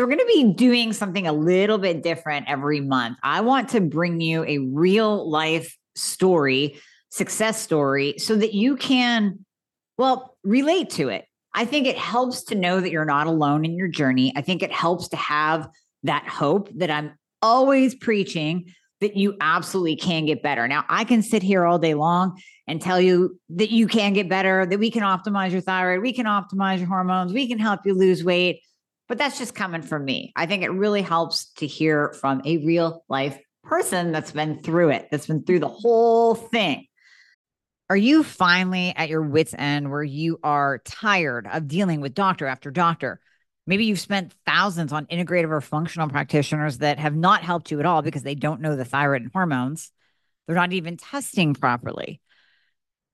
So, we're going to be doing something a little bit different every month. I want to bring you a real life story, success story, so that you can, well, relate to it. I think it helps to know that you're not alone in your journey. I think it helps to have that hope that I'm always preaching that you absolutely can get better. Now, I can sit here all day long and tell you that you can get better, that we can optimize your thyroid, we can optimize your hormones, we can help you lose weight. But that's just coming from me. I think it really helps to hear from a real life person that's been through it, that's been through the mm-hmm. whole thing. Are you finally at your wits' end where you are tired of dealing with doctor after doctor? Maybe you've spent thousands on integrative or functional practitioners that have not helped you at all because they don't know the thyroid and hormones. They're not even testing properly.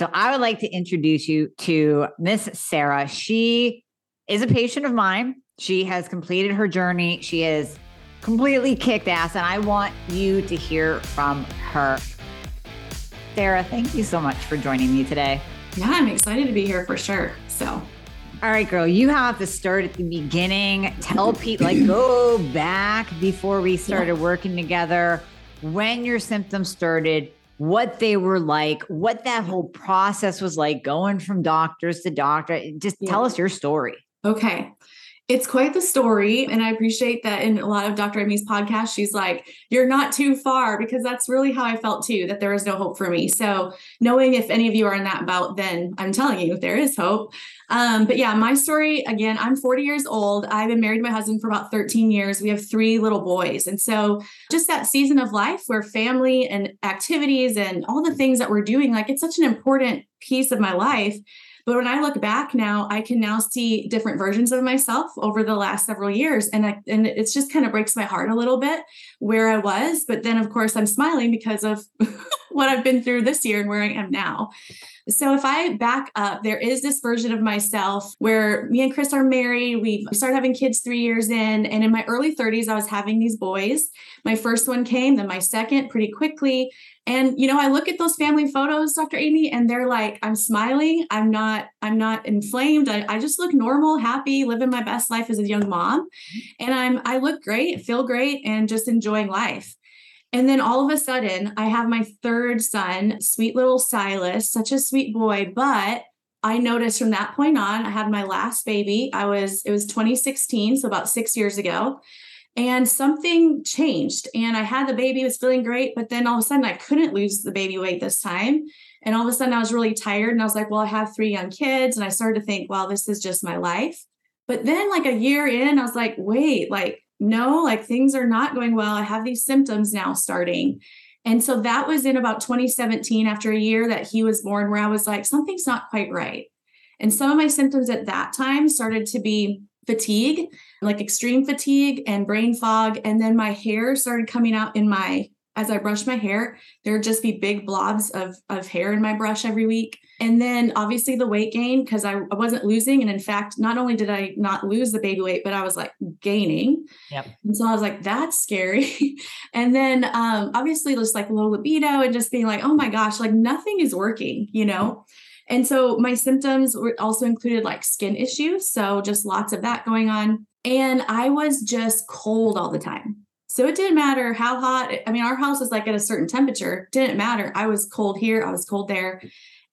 So I would like to introduce you to Miss Sarah. She is a patient of mine. She has completed her journey. She is completely kicked ass, and I want you to hear from her. Sarah, thank you so much for joining me today. Yeah, I'm excited to be here for sure. So all right, girl, you have to start at the beginning. Tell Pete, like, go back before we started yeah. working together, when your symptoms started, what they were like, what that whole process was like, going from doctors to doctor. Just yeah. tell us your story. Okay. It's quite the story. And I appreciate that in a lot of Dr. Amy's podcast, she's like, You're not too far, because that's really how I felt too, that there was no hope for me. So, knowing if any of you are in that bout, then I'm telling you, there is hope. Um, but yeah, my story again, I'm 40 years old. I've been married to my husband for about 13 years. We have three little boys. And so, just that season of life where family and activities and all the things that we're doing, like it's such an important piece of my life but when I look back now, I can now see different versions of myself over the last several years. And I, and it's just kind of breaks my heart a little bit where I was. But then, of course, I'm smiling because of what I've been through this year and where I am now. So if I back up, there is this version of myself where me and Chris are married. We started having kids three years in. And in my early 30s, I was having these boys. My first one came, then my second pretty quickly. And you know, I look at those family photos, Dr. Amy, and they're like, I'm smiling. I'm not, I'm not inflamed. I, I just look normal, happy, living my best life as a young mom. Mm-hmm. And I'm I look great, feel great, and just enjoying life. And then all of a sudden, I have my third son, sweet little Silas, such a sweet boy. But I noticed from that point on, I had my last baby. I was, it was 2016, so about six years ago and something changed and i had the baby was feeling great but then all of a sudden i couldn't lose the baby weight this time and all of a sudden i was really tired and i was like well i have three young kids and i started to think well this is just my life but then like a year in i was like wait like no like things are not going well. I have these symptoms now starting. And so that was in about 2017 after a year that he was born where i was like something's not quite right. And some of my symptoms at that time started to be fatigue, like extreme fatigue and brain fog. And then my hair started coming out in my, as I brushed my hair, there would just be big blobs of, of hair in my brush every week. And then obviously the weight gain because I, I wasn't losing. And in fact, not only did I not lose the baby weight, but I was like gaining. Yep. And so I was like, that's scary. and then um, obviously just like low libido and just being like, oh my gosh, like nothing is working, you know? And so my symptoms were also included like skin issues. So just lots of that going on. And I was just cold all the time. So it didn't matter how hot. I mean, our house was like at a certain temperature. Didn't matter. I was cold here. I was cold there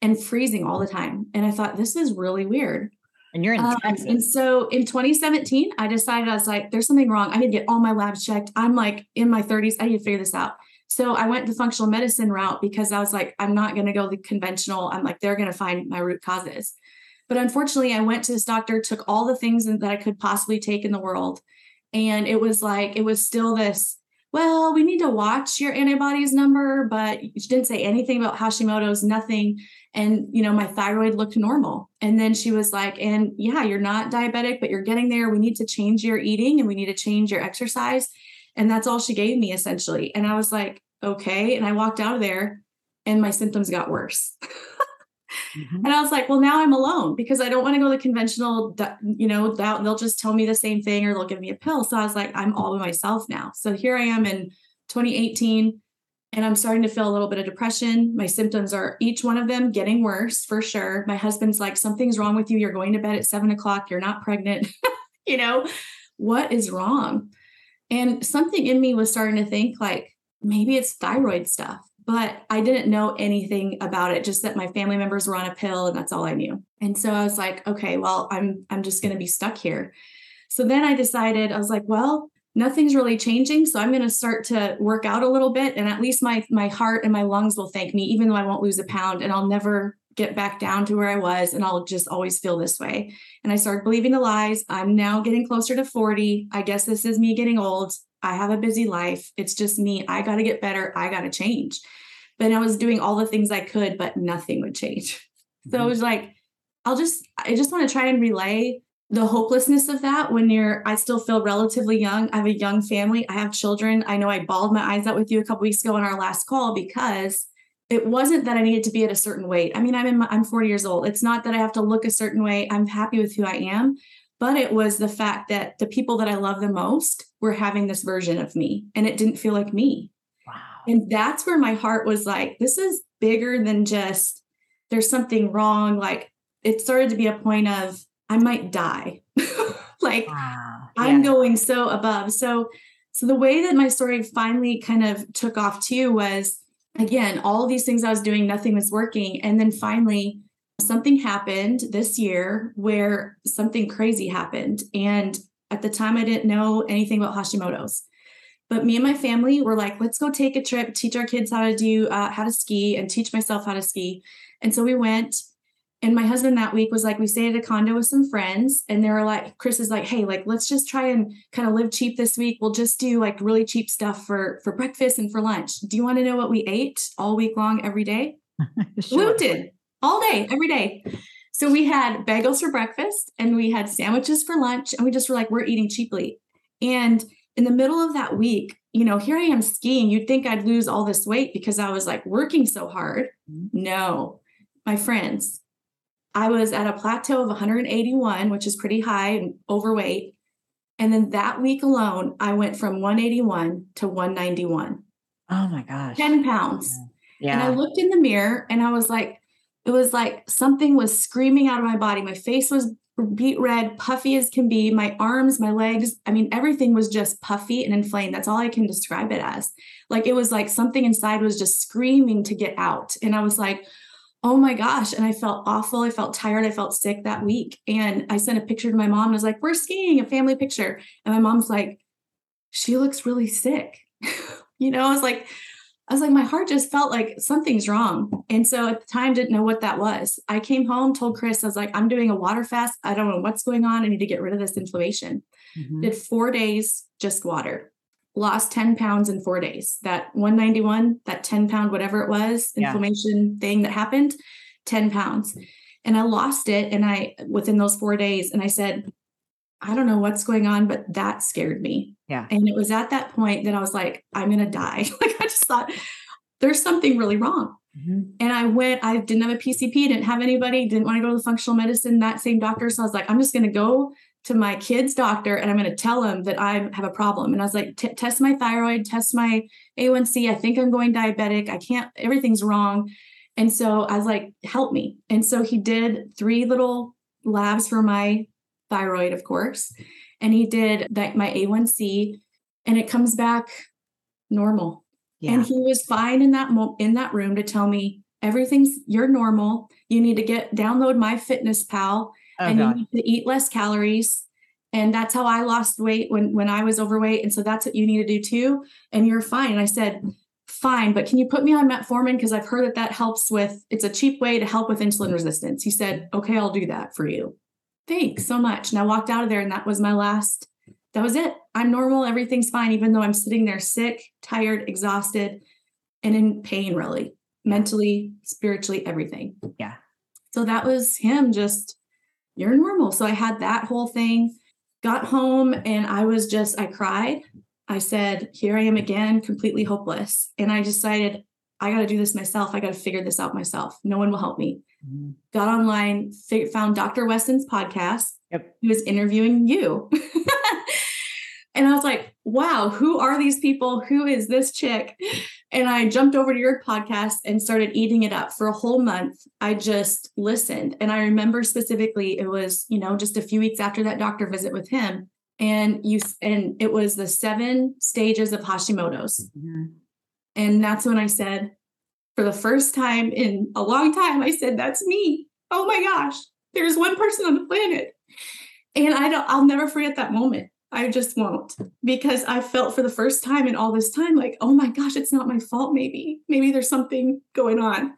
and freezing all the time. And I thought, this is really weird. And you're in um, Texas. And so in 2017, I decided I was like, there's something wrong. I need to get all my labs checked. I'm like in my 30s. I need to figure this out. So I went the functional medicine route because I was like, I'm not going to go the conventional. I'm like, they're going to find my root causes. But unfortunately, I went to this doctor, took all the things that I could possibly take in the world. And it was like, it was still this, well, we need to watch your antibodies number, but she didn't say anything about Hashimoto's, nothing. And, you know, my thyroid looked normal. And then she was like, and yeah, you're not diabetic, but you're getting there. We need to change your eating and we need to change your exercise. And that's all she gave me essentially. And I was like, okay. And I walked out of there and my symptoms got worse. mm-hmm. And I was like, well, now I'm alone because I don't want to go the conventional, you know, that they'll just tell me the same thing or they'll give me a pill. So I was like, I'm all by myself now. So here I am in 2018 and I'm starting to feel a little bit of depression. My symptoms are each one of them getting worse for sure. My husband's like, something's wrong with you. You're going to bed at seven o'clock. You're not pregnant. you know, what is wrong? And something in me was starting to think like, maybe it's thyroid stuff, but I didn't know anything about it, just that my family members were on a pill and that's all I knew. And so I was like, okay, well, I'm I'm just going to be stuck here. So then I decided I was like, well, nothing's really changing, so I'm going to start to work out a little bit and at least my my heart and my lungs will thank me even though I won't lose a pound and I'll never get back down to where I was and I'll just always feel this way. And I started believing the lies. I'm now getting closer to 40. I guess this is me getting old. I have a busy life. It's just me. I got to get better. I got to change. But I was doing all the things I could, but nothing would change. Mm-hmm. So it was like, I'll just, I just want to try and relay the hopelessness of that when you're, I still feel relatively young. I have a young family. I have children. I know I bawled my eyes out with you a couple weeks ago on our last call because it wasn't that I needed to be at a certain weight. I mean, I'm in my, I'm 40 years old. It's not that I have to look a certain way. I'm happy with who I am, but it was the fact that the people that I love the most were having this version of me and it didn't feel like me. Wow. And that's where my heart was like, this is bigger than just there's something wrong. Like it started to be a point of I might die. like ah, wow. yeah. I'm going so above. So so the way that my story finally kind of took off too was again, all these things I was doing, nothing was working. And then finally, something happened this year where something crazy happened. And at the time, I didn't know anything about Hashimoto's. But me and my family were like, let's go take a trip, teach our kids how to do, uh, how to ski, and teach myself how to ski. And so we went. And my husband that week was like, we stayed at a condo with some friends, and they were like, Chris is like, hey, like let's just try and kind of live cheap this week. We'll just do like really cheap stuff for for breakfast and for lunch. Do you want to know what we ate all week long every day? sure. did all day, every day. So we had bagels for breakfast and we had sandwiches for lunch, and we just were like, we're eating cheaply. And in the middle of that week, you know, here I am skiing. You'd think I'd lose all this weight because I was like working so hard. Mm-hmm. No, my friends, I was at a plateau of 181, which is pretty high and overweight. And then that week alone, I went from 181 to 191. Oh my gosh. 10 pounds. Yeah. And I looked in the mirror and I was like, it was like something was screaming out of my body. My face was beet red, puffy as can be. My arms, my legs, I mean, everything was just puffy and inflamed. That's all I can describe it as. Like it was like something inside was just screaming to get out. And I was like, oh my gosh. And I felt awful. I felt tired. I felt sick that week. And I sent a picture to my mom and I was like, we're skiing, a family picture. And my mom's like, she looks really sick. you know, I was like, I was like, my heart just felt like something's wrong. And so at the time, didn't know what that was. I came home, told Chris, I was like, I'm doing a water fast. I don't know what's going on. I need to get rid of this inflammation. Mm-hmm. Did four days, just water lost 10 pounds in four days. That 191, that 10 pound, whatever it was, inflammation yeah. thing that happened, 10 pounds. And I lost it. And I, within those four days, and I said, I don't know what's going on, but that scared me. Yeah. And it was at that point that I was like, I'm going to die. like, just thought there's something really wrong. Mm-hmm. And I went, I didn't have a PCP, didn't have anybody, didn't want to go to the functional medicine, that same doctor. So I was like, I'm just going to go to my kid's doctor and I'm going to tell him that I have a problem. And I was like, test my thyroid, test my A1C. I think I'm going diabetic. I can't, everything's wrong. And so I was like, help me. And so he did three little labs for my thyroid, of course. And he did that my A1C and it comes back normal. Yeah. And he was fine in that mo- in that room to tell me everything's you're normal. You need to get download MyFitnessPal oh, and God. you need to eat less calories and that's how i lost weight when when i was overweight and so that's what you need to do too and you're fine and i said fine, but can you put me on metformin? Because I've heard that that helps with, it's a cheap way to help with insulin resistance. He said, okay, I'll do that for you. Thanks so much. And I walked out of there and that was my last, that was it. I'm normal. Everything's fine, even though I'm sitting there sick, tired, exhausted, and in pain, really, mentally, spiritually, everything. Yeah. So that was him just, you're normal. So I had that whole thing, got home, and I was just, I cried. I said, Here I am again, completely hopeless. And I decided, I got to do this myself. I got to figure this out myself. No one will help me. Mm-hmm. Got online, found Dr. Westin's podcast. Yep. He was interviewing you. and I was like, wow, who are these people? Who is this chick? And I jumped over to your podcast and started eating it up for a whole month. I just listened. And I remember specifically, it was, you know, just a few weeks after that doctor visit with him. And you, and it was the seven stages of Hashimoto's. Mm-hmm. And that's when I said, for the first time in a long time, I said, that's me. Oh my gosh, there's one person on the planet. And I don't, I'll never forget that moment. I just won't because I felt for the first time in all this time, like, oh my gosh, it's not my fault. Maybe, maybe there's something going on.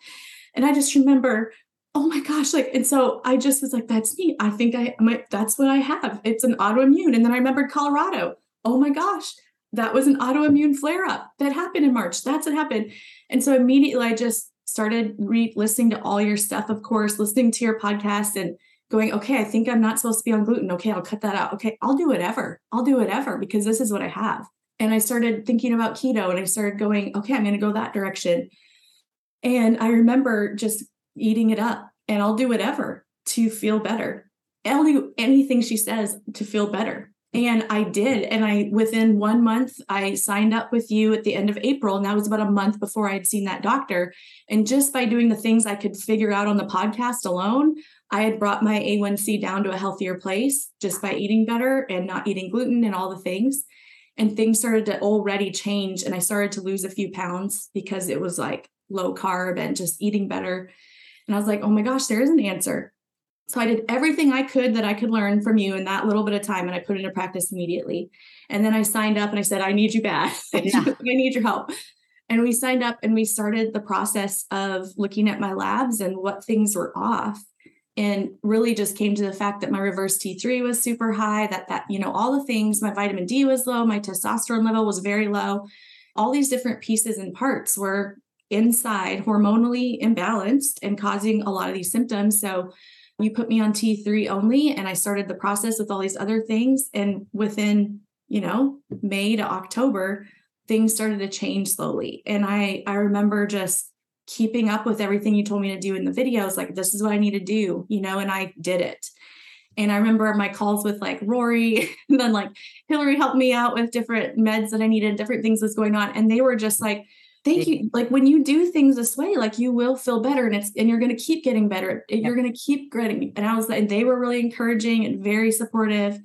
And I just remember, oh my gosh, like, and so I just was like, that's me. I think I, my, that's what I have. It's an autoimmune. And then I remembered Colorado. Oh my gosh, that was an autoimmune flare up that happened in March. That's what happened. And so immediately I just started re listening to all your stuff, of course, listening to your podcast and going, okay, I think I'm not supposed to be on gluten. Okay, I'll cut that out. Okay, I'll do whatever. I'll do whatever because this is what I have. And I started thinking about keto and I started going, okay, I'm going to go that direction. And I remember just eating it up and I'll do whatever to feel better. I'll do anything she says to feel better. And I did. And I, within one month, I signed up with you at the end of April. And that was about a month before I'd seen that doctor. And just by doing the things I could figure out on the podcast alone, I had brought my A1C down to a healthier place just by eating better and not eating gluten and all the things. And things started to already change. And I started to lose a few pounds because it was like low carb and just eating better. And I was like, oh my gosh, there is an answer. So I did everything I could that I could learn from you in that little bit of time and I put it into practice immediately. And then I signed up and I said, I need you bad. Yeah. I need your help. And we signed up and we started the process of looking at my labs and what things were off and really just came to the fact that my reverse T3 was super high, that that, you know, all the things, my vitamin D was low, my testosterone level was very low. All these different pieces and parts were inside hormonally imbalanced and causing a lot of these symptoms. So you put me on T3 only and I started the process with all these other things and within, you know, May to October, things started to change slowly. And I I remember just keeping up with everything you told me to do in the videos like this is what i need to do you know and i did it. And i remember my calls with like rory and then like hillary helped me out with different meds that i needed different things was going on and they were just like thank you like when you do things this way like you will feel better and it's and you're going to keep getting better you're going to keep getting and i was and they were really encouraging and very supportive.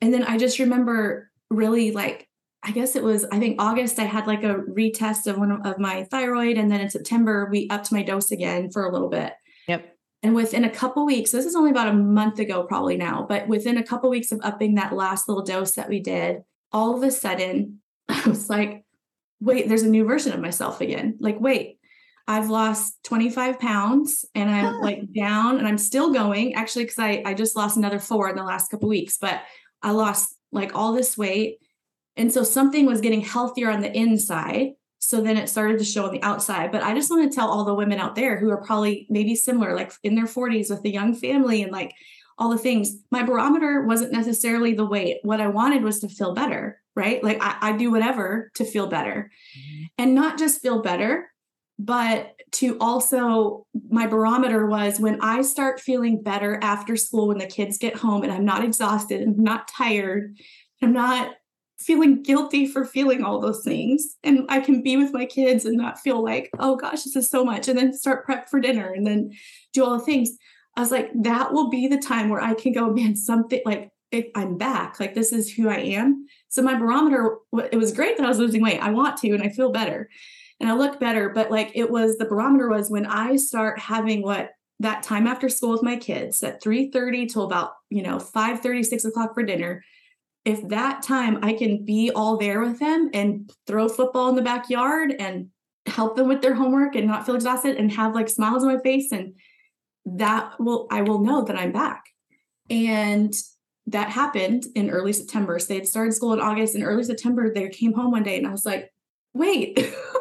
And then i just remember really like I guess it was, I think August, I had like a retest of one of my thyroid. And then in September, we upped my dose again for a little bit. Yep. And within a couple weeks, this is only about a month ago, probably now, but within a couple weeks of upping that last little dose that we did, all of a sudden, I was like, wait, there's a new version of myself again. Like, wait, I've lost 25 pounds and I'm like down and I'm still going actually, because I, I just lost another four in the last couple weeks, but I lost like all this weight and so something was getting healthier on the inside. So then it started to show on the outside. But I just want to tell all the women out there who are probably maybe similar, like in their 40s with a young family and like all the things. My barometer wasn't necessarily the weight. What I wanted was to feel better, right? Like I, I do whatever to feel better mm-hmm. and not just feel better, but to also, my barometer was when I start feeling better after school, when the kids get home and I'm not exhausted I'm not tired, I'm not feeling guilty for feeling all those things. And I can be with my kids and not feel like, oh gosh, this is so much. And then start prep for dinner and then do all the things. I was like, that will be the time where I can go, man, something like if I'm back. Like this is who I am. So my barometer, it was great that I was losing weight. I want to, and I feel better and I look better. But like it was the barometer was when I start having what that time after school with my kids at 3 30 till about, you know, 5 30, 6 o'clock for dinner if that time I can be all there with them and throw football in the backyard and help them with their homework and not feel exhausted and have like smiles on my face and that will I will know that I'm back. And that happened in early September. So they had started school in August. In early September, they came home one day and I was like, wait,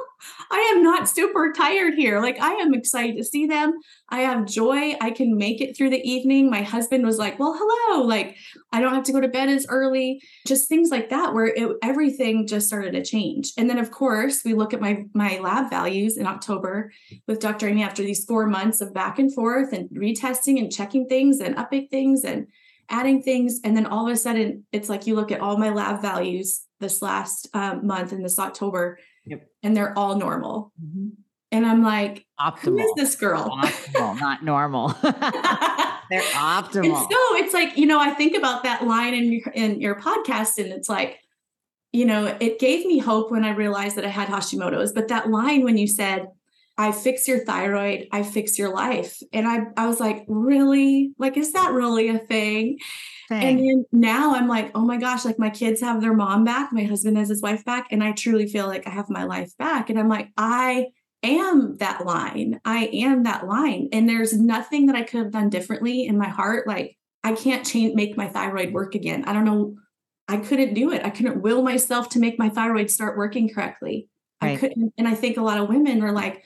I am not super tired here. Like, I am excited to see them. I have joy. I can make it through the evening. My husband was like, well, hello. Like, I don't have to go to bed as early. Just things like that, where it, everything just started to change. And then, of course, we look at my, my lab values in October with Dr. Amy after these four months of back and forth and retesting and checking things and upping things and adding things. And then all of a sudden, it's like you look at all my lab values this last um, month in this October, yep. and they're all normal. Mm-hmm. And I'm like, optimal. Who is this girl? Optimal, not normal. they're optimal. And so it's like, you know, I think about that line in your, in your podcast, and it's like, you know, it gave me hope when I realized that I had Hashimoto's. But that line when you said, I fix your thyroid, I fix your life. And I, I was like, really? Like, is that really a thing? Thing? And then now I'm like, oh my gosh, like my kids have their mom back, my husband has his wife back. And I truly feel like I have my life back. And I'm like, I am that line. I am that line. And there's nothing that I could have done differently in my heart. Like, I can't change, make my thyroid work again. I don't know. I couldn't do it. I couldn't will myself to make my thyroid start working correctly. Right. I couldn't. And I think a lot of women are like,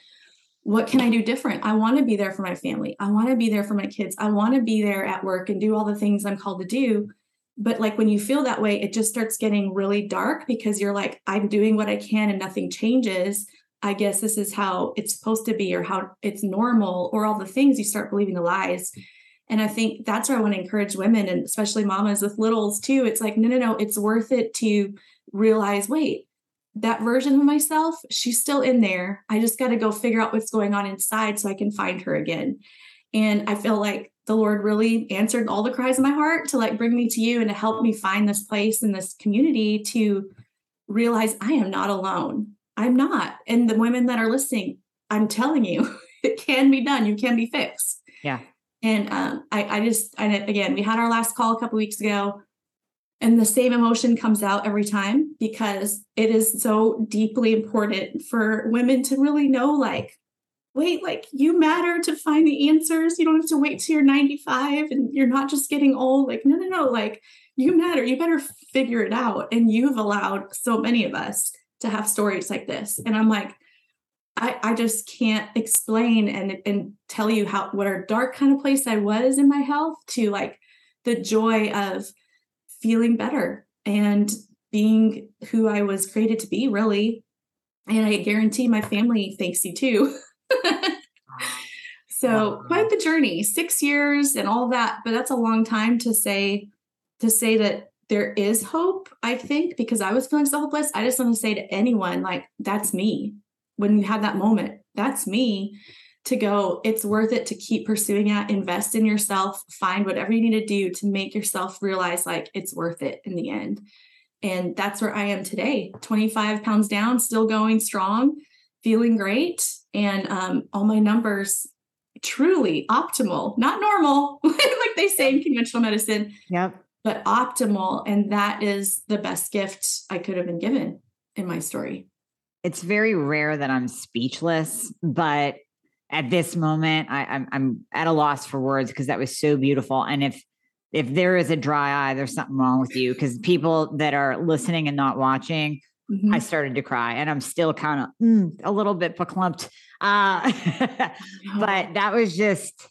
what can I do different? I want to be there for my family. I want to be there for my kids. I want to be there at work and do all the things I'm called to do. But like when you feel that way, it just starts getting really dark because you're like, I'm doing what I can and nothing changes. I guess this is how it's supposed to be or how it's normal or all the things you start believing the lies. And I think that's where I want to encourage women and especially mamas with littles too. It's like, no, no, no, it's worth it to realize, wait, that version of myself, she's still in there. I just got to go figure out what's going on inside so I can find her again. And I feel like the Lord really answered all the cries of my heart to like bring me to you and to help me find this place in this community to realize I am not alone. I'm not. And the women that are listening, I'm telling you, it can be done. You can be fixed. Yeah. And um, I, I just, and again, we had our last call a couple weeks ago and the same emotion comes out every time because it is so deeply important for women to really know like wait like you matter to find the answers. You don't have to wait till you're 95 and you're not just getting old. Like no no no like you matter. You better figure it out. And you've allowed so many of us to have stories like this. And i'm like I, I just can't explain and and tell you how what a dark kind of place I was in my health to like the joy of feeling better and being who I was created to be, really. And I guarantee my family thanks you too. so wow. quite the journey, six years and all that, but that's a long time to say to say that there is hope, I think, because I was feeling so hopeless. I just want to say to anyone, like, that's me. When you have that moment, that's me to go, it's worth it to keep pursuing it, invest in yourself, find whatever you need to do to make yourself realize like it's worth it in the end. And that's where I am today 25 pounds down, still going strong, feeling great. And um, all my numbers truly optimal, not normal, like they say in conventional medicine. Yep. But optimal. And that is the best gift I could have been given in my story. It's very rare that I'm speechless, but at this moment, I, I'm I'm at a loss for words because that was so beautiful. And if if there is a dry eye, there's something wrong with you. Because people that are listening and not watching, mm-hmm. I started to cry, and I'm still kind of mm, a little bit verklempt. Uh, but that was just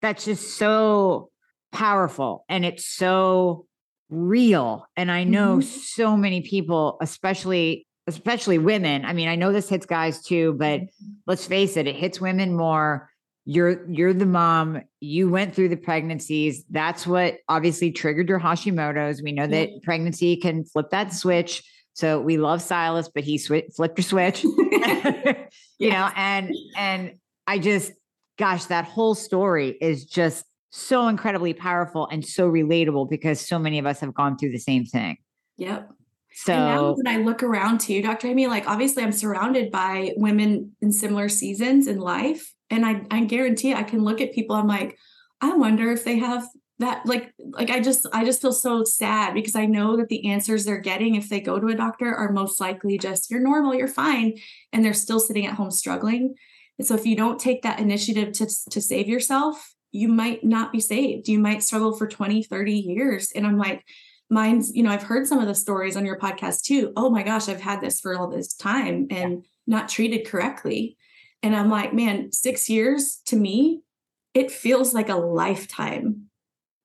that's just so powerful, and it's so real. And I know mm-hmm. so many people, especially especially women. I mean, I know this hits guys too, but let's face it, it hits women more. You're you're the mom. You went through the pregnancies. That's what obviously triggered your Hashimoto's. We know that pregnancy can flip that switch. So we love Silas, but he sw- flipped your switch. you know, and and I just, gosh, that whole story is just so incredibly powerful and so relatable because so many of us have gone through the same thing. Yep. So and now when I look around too, Dr. Amy, like obviously I'm surrounded by women in similar seasons in life. And I, I guarantee I can look at people, I'm like, I wonder if they have that like like I just I just feel so sad because I know that the answers they're getting if they go to a doctor are most likely just you're normal, you're fine, and they're still sitting at home struggling. And so if you don't take that initiative to to save yourself, you might not be saved. You might struggle for 20, 30 years. And I'm like, mine's, you know, I've heard some of the stories on your podcast too. Oh my gosh, I've had this for all this time and yeah. not treated correctly. And I'm like, man, six years to me, it feels like a lifetime.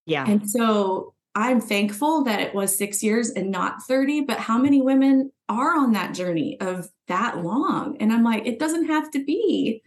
Yeah. And so I'm thankful that it was six years and not 30, but how many women are on that journey of that long? And I'm like, it doesn't have to be.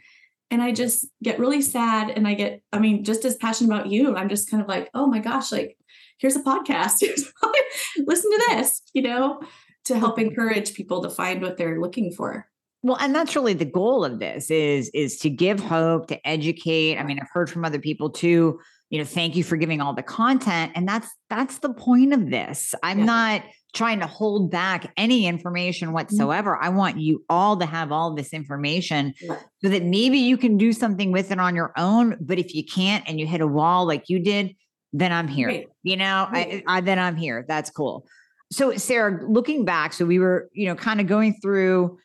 And I just get really sad. And I get, I mean, just as passionate about you. I'm just kind of like, oh my gosh, like, here's a podcast. Listen to this, you know, to help encourage people to find what they're looking for. Well, and that's really the goal of this is is to give hope, to educate. I mean, I've heard from other people too, you know, thank you for giving all the content and that's that's the point of this. I'm yeah. not trying to hold back any information mm-hmm. whatsoever. Mm-hmm. I want you all to have all this information yeah. so that maybe you can do something with it on your own, but if you can't and you hit a wall like you did, then I'm here. Right. You know, right. I, I, then I'm here. That's cool. So Sarah, looking back, so we were, you know, kind of going through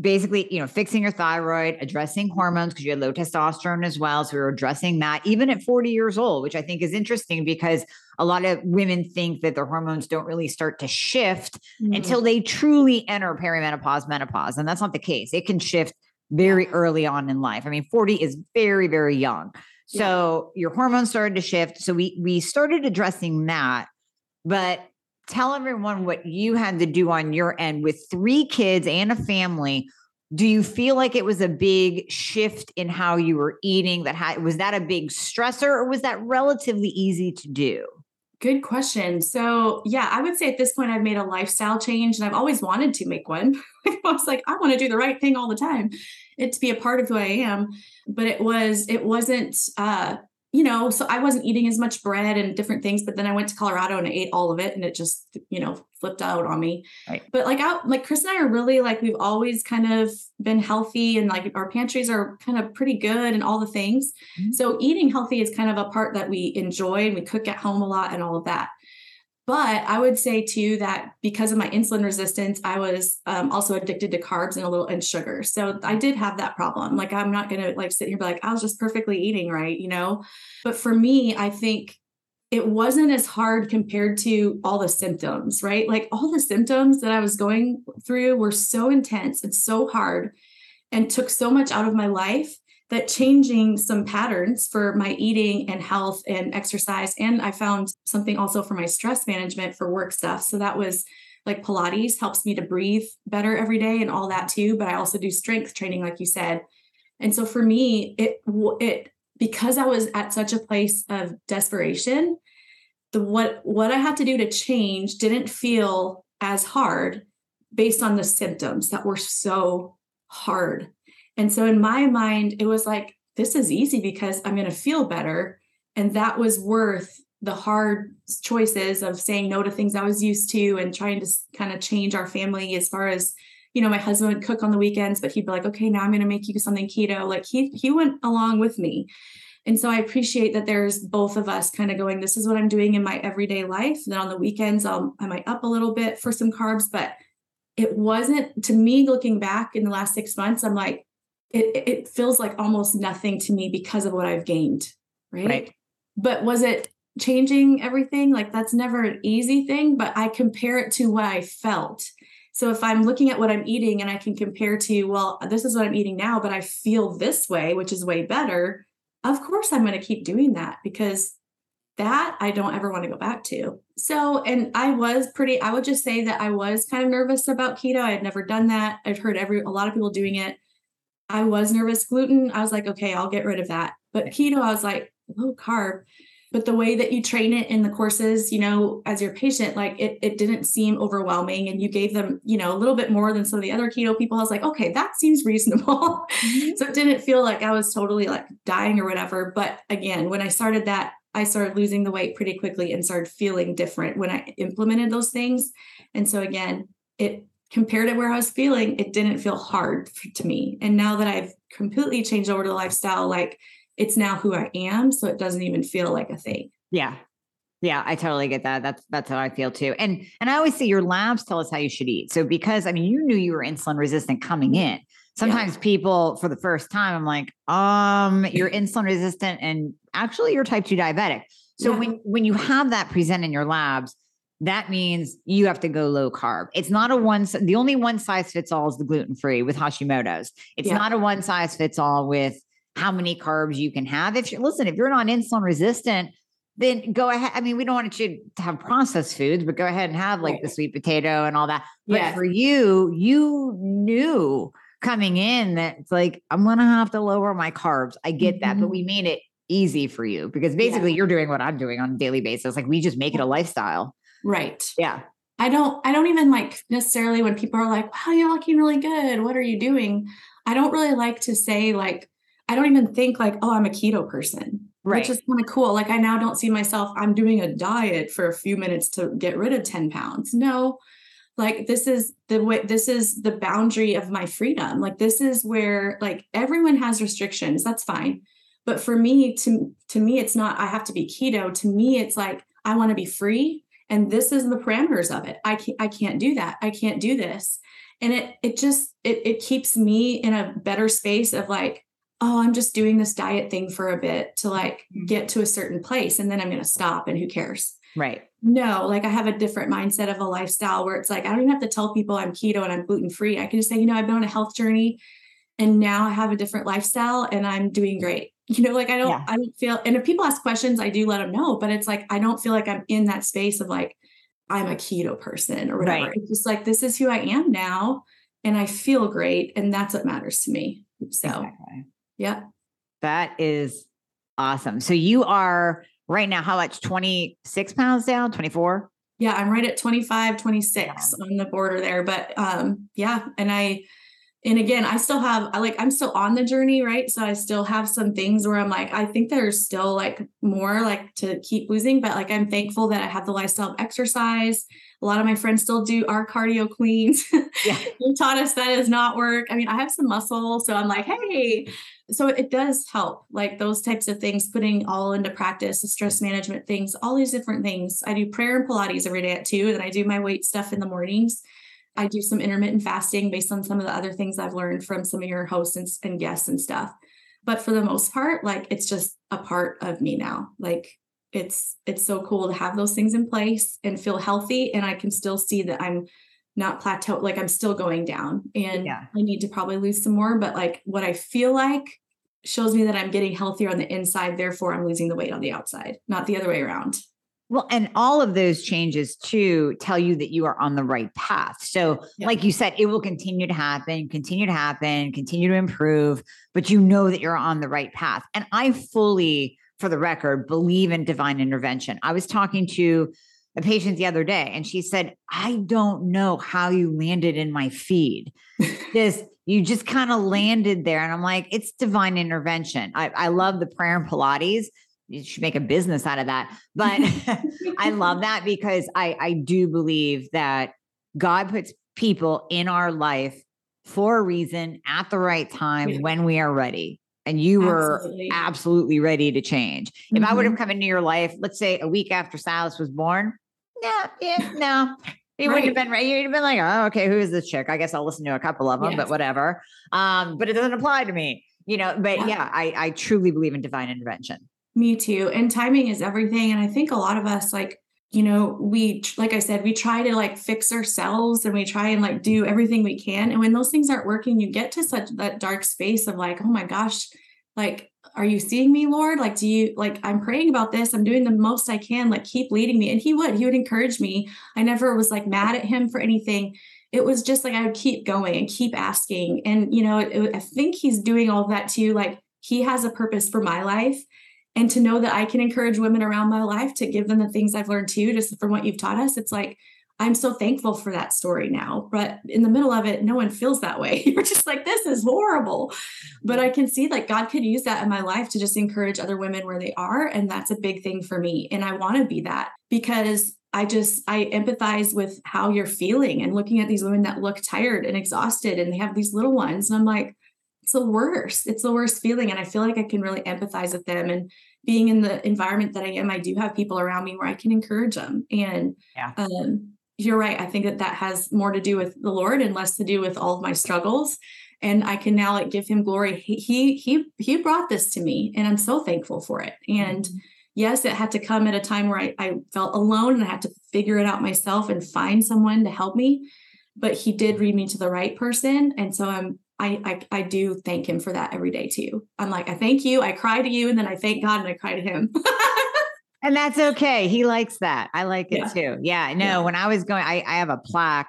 basically, you know, fixing your thyroid, addressing hormones because you had low testosterone as well. So we were addressing that even at 40 years old, which I think is interesting because a lot of women think that their hormones don't really start to shift mm-hmm. until they truly enter perimenopause, menopause. And that's not the case. It can shift very early on in life. I mean, 40 is very, very young. So yeah. your hormones started to shift. So we we started addressing that. But tell everyone what you had to do on your end with three kids and a family do you feel like it was a big shift in how you were eating that had was that a big stressor or was that relatively easy to do good question so yeah i would say at this point i've made a lifestyle change and i've always wanted to make one i was like i want to do the right thing all the time it to be a part of who i am but it was it wasn't uh you know, so I wasn't eating as much bread and different things, but then I went to Colorado and I ate all of it and it just, you know, flipped out on me. Right. But like out like Chris and I are really like we've always kind of been healthy and like our pantries are kind of pretty good and all the things. Mm-hmm. So eating healthy is kind of a part that we enjoy and we cook at home a lot and all of that. But I would say too that because of my insulin resistance, I was um, also addicted to carbs and a little and sugar. So I did have that problem. Like I'm not gonna like sit here be like I was just perfectly eating right, you know. But for me, I think it wasn't as hard compared to all the symptoms, right? Like all the symptoms that I was going through were so intense and so hard, and took so much out of my life that changing some patterns for my eating and health and exercise. And I found something also for my stress management for work stuff. So that was like Pilates helps me to breathe better every day and all that too. But I also do strength training, like you said. And so for me, it, it, because I was at such a place of desperation, the what what I had to do to change didn't feel as hard based on the symptoms that were so hard and so in my mind, it was like, this is easy because I'm going to feel better. And that was worth the hard choices of saying no to things I was used to and trying to kind of change our family as far as, you know, my husband would cook on the weekends, but he'd be like, okay, now I'm going to make you something keto. Like he, he went along with me. And so I appreciate that there's both of us kind of going, this is what I'm doing in my everyday life. And then on the weekends, I'll, I might up a little bit for some carbs, but it wasn't to me looking back in the last six months, I'm like, it, it feels like almost nothing to me because of what I've gained. Right? right. But was it changing everything? Like that's never an easy thing, but I compare it to what I felt. So if I'm looking at what I'm eating and I can compare to, well, this is what I'm eating now, but I feel this way, which is way better, of course I'm going to keep doing that because that I don't ever want to go back to. So, and I was pretty, I would just say that I was kind of nervous about keto. I had never done that. I've heard every, a lot of people doing it. I was nervous. Gluten, I was like, okay, I'll get rid of that. But keto, I was like, low carb. But the way that you train it in the courses, you know, as your patient, like it, it didn't seem overwhelming. And you gave them, you know, a little bit more than some of the other keto people. I was like, okay, that seems reasonable. Mm-hmm. so it didn't feel like I was totally like dying or whatever. But again, when I started that, I started losing the weight pretty quickly and started feeling different when I implemented those things. And so again, it compared to where I was feeling, it didn't feel hard to me. And now that I've completely changed over to lifestyle, like it's now who I am. So it doesn't even feel like a thing. Yeah. Yeah, I totally get that. That's that's how I feel too. And and I always say your labs tell us how you should eat. So because I mean you knew you were insulin resistant coming in. Sometimes yeah. people for the first time I'm like, um, you're insulin resistant and actually you're type 2 diabetic. So yeah. when when you have that present in your labs, that means you have to go low carb. It's not a one, the only one size fits all is the gluten free with Hashimoto's. It's yeah. not a one size fits all with how many carbs you can have. If you listen, if you're not insulin resistant, then go ahead. I mean, we don't want you to have processed foods, but go ahead and have like the sweet potato and all that. But yes. for you, you knew coming in that it's like, I'm going to have to lower my carbs. I get mm-hmm. that, but mm-hmm. we made it easy for you because basically yeah. you're doing what I'm doing on a daily basis. Like we just make it a lifestyle. Right. Yeah. I don't I don't even like necessarily when people are like, wow, you're looking really good. What are you doing? I don't really like to say like, I don't even think like, oh, I'm a keto person. Right. Which is kind of cool. Like I now don't see myself, I'm doing a diet for a few minutes to get rid of 10 pounds. No, like this is the way this is the boundary of my freedom. Like this is where like everyone has restrictions. That's fine. But for me, to to me, it's not I have to be keto. To me, it's like I want to be free and this is the parameters of it. I can't i can't do that. I can't do this. And it it just it, it keeps me in a better space of like oh i'm just doing this diet thing for a bit to like mm-hmm. get to a certain place and then i'm going to stop and who cares? Right. No like i have a different mindset of a lifestyle where it's like i don't even have to tell people i'm keto and i'm gluten free i can just say you know i've been on a health journey and now i have a different lifestyle and i'm doing great you know like i don't yeah. i don't feel and if people ask questions i do let them know but it's like i don't feel like i'm in that space of like i'm a keto person or whatever right. it's just like this is who i am now and i feel great and that's what matters to me so exactly. yeah that is awesome so you are right now how much 26 pounds down 24 yeah i'm right at 25 26 yeah. on the border there but um yeah and i and again i still have i like i'm still on the journey right? So i still have some things where i'm like i think there's still like more like to keep losing but like i'm thankful that i have the lifestyle of exercise. A lot of my friends still do our cardio queens yeah. You taught us that does not work. I mean i have some muscle so i'm like hey. So it does help like those types of things putting all into practice the stress management things all these different things. I do prayer and pilates every day at two and then i do my weight stuff in the mornings I do some intermittent fasting based on some of the other things I've learned from some of your hosts and, and guests and stuff. But for the most part, like it's just a part of me now. Like it's it's so cool to have those things in place and feel healthy. And I can still see that I'm not plateau, like I'm still going down. And yeah. I need to probably lose some more. But like what I feel like shows me that I'm getting healthier on the inside. Therefore, I'm losing the weight on the outside, not the other way around. Well, and all of those changes too tell you that you are on the right path. So, yeah. like you said, it will continue to happen, continue to happen, continue to improve, but you know that you're on the right path. And I fully, for the record, believe in divine intervention. I was talking to a patient the other day and she said, I don't know how you landed in my feed. Just you just kind of landed there. And I'm like, it's divine intervention. I, I love the prayer and Pilates you should make a business out of that. But I love that because I, I do believe that God puts people in our life for a reason at the right time yeah. when we are ready. And you were absolutely ready to change. Mm-hmm. If I would have mm-hmm. come into your life, let's say a week after Silas was born, yeah, yeah, no, he right. wouldn't have been ready. You'd have been like, oh, okay, who is this chick? I guess I'll listen to a couple of them, yes. but whatever. Um, but it doesn't apply to me, you know. But yeah, yeah I, I truly believe in divine intervention. Me too. And timing is everything. And I think a lot of us, like, you know, we, like I said, we try to like fix ourselves and we try and like do everything we can. And when those things aren't working, you get to such that dark space of like, oh my gosh, like, are you seeing me, Lord? Like, do you like, I'm praying about this. I'm doing the most I can. Like, keep leading me. And he would, he would encourage me. I never was like mad at him for anything. It was just like I would keep going and keep asking. And, you know, it, I think he's doing all that too. Like, he has a purpose for my life and to know that I can encourage women around my life to give them the things I've learned too, just from what you've taught us. It's like, I'm so thankful for that story now. But in the middle of it, no one feels that way. You're just like, this is horrible. But I can see like God could use that in my life to just encourage other women where they are. And that's a big thing for me. And I want to be that because I just, I empathize with how you're feeling and looking at these women that look tired and exhausted and they have these little ones. And I'm like, it's the worst. It's the worst feeling. And I feel like I can really empathize with them. And being in the environment that I am, I do have people around me where I can encourage them. And yeah. um, you're right. I think that that has more to do with the Lord and less to do with all of my struggles. And I can now like give him glory. He he he, he brought this to me, and I'm so thankful for it. And mm-hmm. yes, it had to come at a time where I, I felt alone and I had to figure it out myself and find someone to help me. But he did lead me to the right person, and so I'm I, I, I do thank him for that every day too. I'm like, I thank you. I cry to you, and then I thank God and I cry to him. and that's okay. He likes that. I like it yeah. too. Yeah. No, yeah. when I was going, I, I have a plaque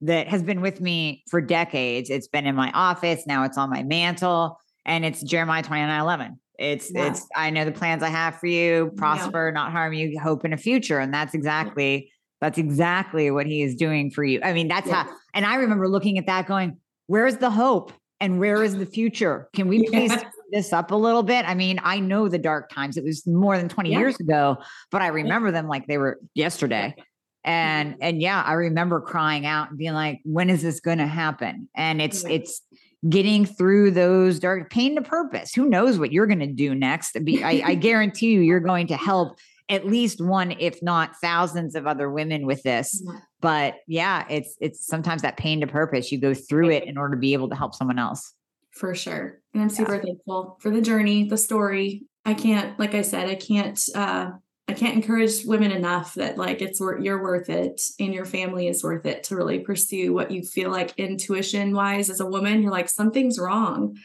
that has been with me for decades. It's been in my office. Now it's on my mantle, and it's Jeremiah 29 11. It's yeah. it's I know the plans I have for you, prosper, not harm you, hope in a future. And that's exactly that's exactly what he is doing for you. I mean, that's how and I remember looking at that going, where's the hope and where is the future? Can we please yeah. this up a little bit? I mean, I know the dark times. It was more than 20 yeah. years ago, but I remember them like they were yesterday. And mm-hmm. and yeah, I remember crying out and being like, when is this going to happen? And it's yeah. it's getting through those dark pain to purpose. Who knows what you're going to do next? I, I guarantee you, you're going to help at least one, if not thousands of other women with this. But yeah, it's it's sometimes that pain to purpose. You go through it in order to be able to help someone else. For sure. And I'm super yeah. thankful for the journey, the story. I can't, like I said, I can't uh I can't encourage women enough that like it's worth you're worth it and your family is worth it to really pursue what you feel like intuition wise as a woman. You're like, something's wrong.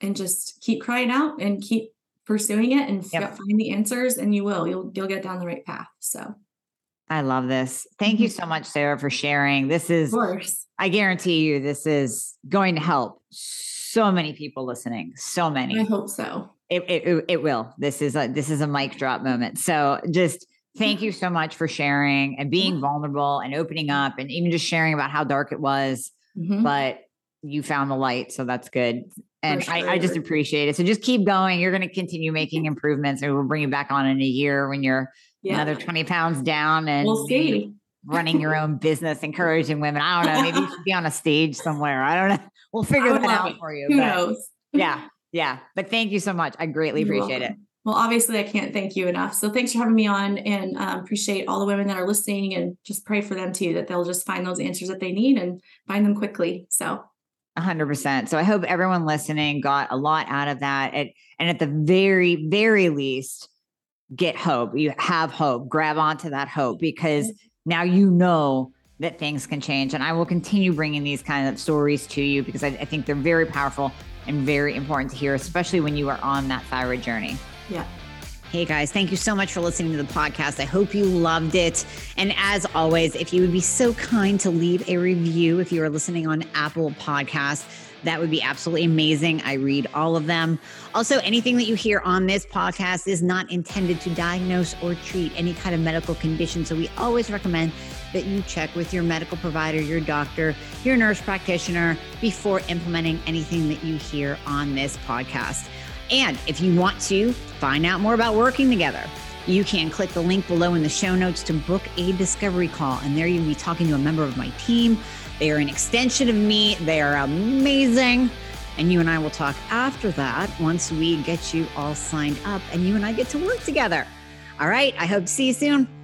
And just keep crying out and keep pursuing it and yep. find the answers and you will you'll you'll get down the right path so i love this thank you mm-hmm. so much sarah for sharing this is of course i guarantee you this is going to help so many people listening so many i hope so it, it, it will this is a this is a mic drop moment so just thank you so much for sharing and being vulnerable and opening up and even just sharing about how dark it was mm-hmm. but you found the light so that's good and sure. I, I, just appreciate it. So just keep going. You're going to continue making improvements, and we'll bring you back on in a year when you're yeah. another 20 pounds down and we'll see. running your own business, encouraging women. I don't know. Maybe you should be on a stage somewhere. I don't know. We'll figure that out it. for you. Who knows? yeah. Yeah. But thank you so much. I greatly You're appreciate welcome. it. Well, obviously, I can't thank you enough. So thanks for having me on and um, appreciate all the women that are listening and just pray for them too, that they'll just find those answers that they need and find them quickly. So 100%. So I hope everyone listening got a lot out of that. and at the very, very least, get hope. You have hope. Grab onto that hope because now you know that things can change. And I will continue bringing these kind of stories to you because I, I think they're very powerful and very important to hear, especially when you are on that thyroid journey. Yeah. Hey guys, thank you so much for listening to the podcast. I hope you loved it. And as always, if you would be so kind to leave a review if you are listening on Apple Podcasts, that would be absolutely amazing. I read all of them. Also, anything that you hear on this podcast is not intended to diagnose or treat any kind of medical condition. So we always recommend that you check with your medical provider, your doctor, your nurse practitioner before implementing anything that you hear on this podcast. And if you want to find out more about working together, you can click the link below in the show notes to book a discovery call. And there you'll be talking to a member of my team. They are an extension of me, they are amazing. And you and I will talk after that once we get you all signed up and you and I get to work together. All right. I hope to see you soon.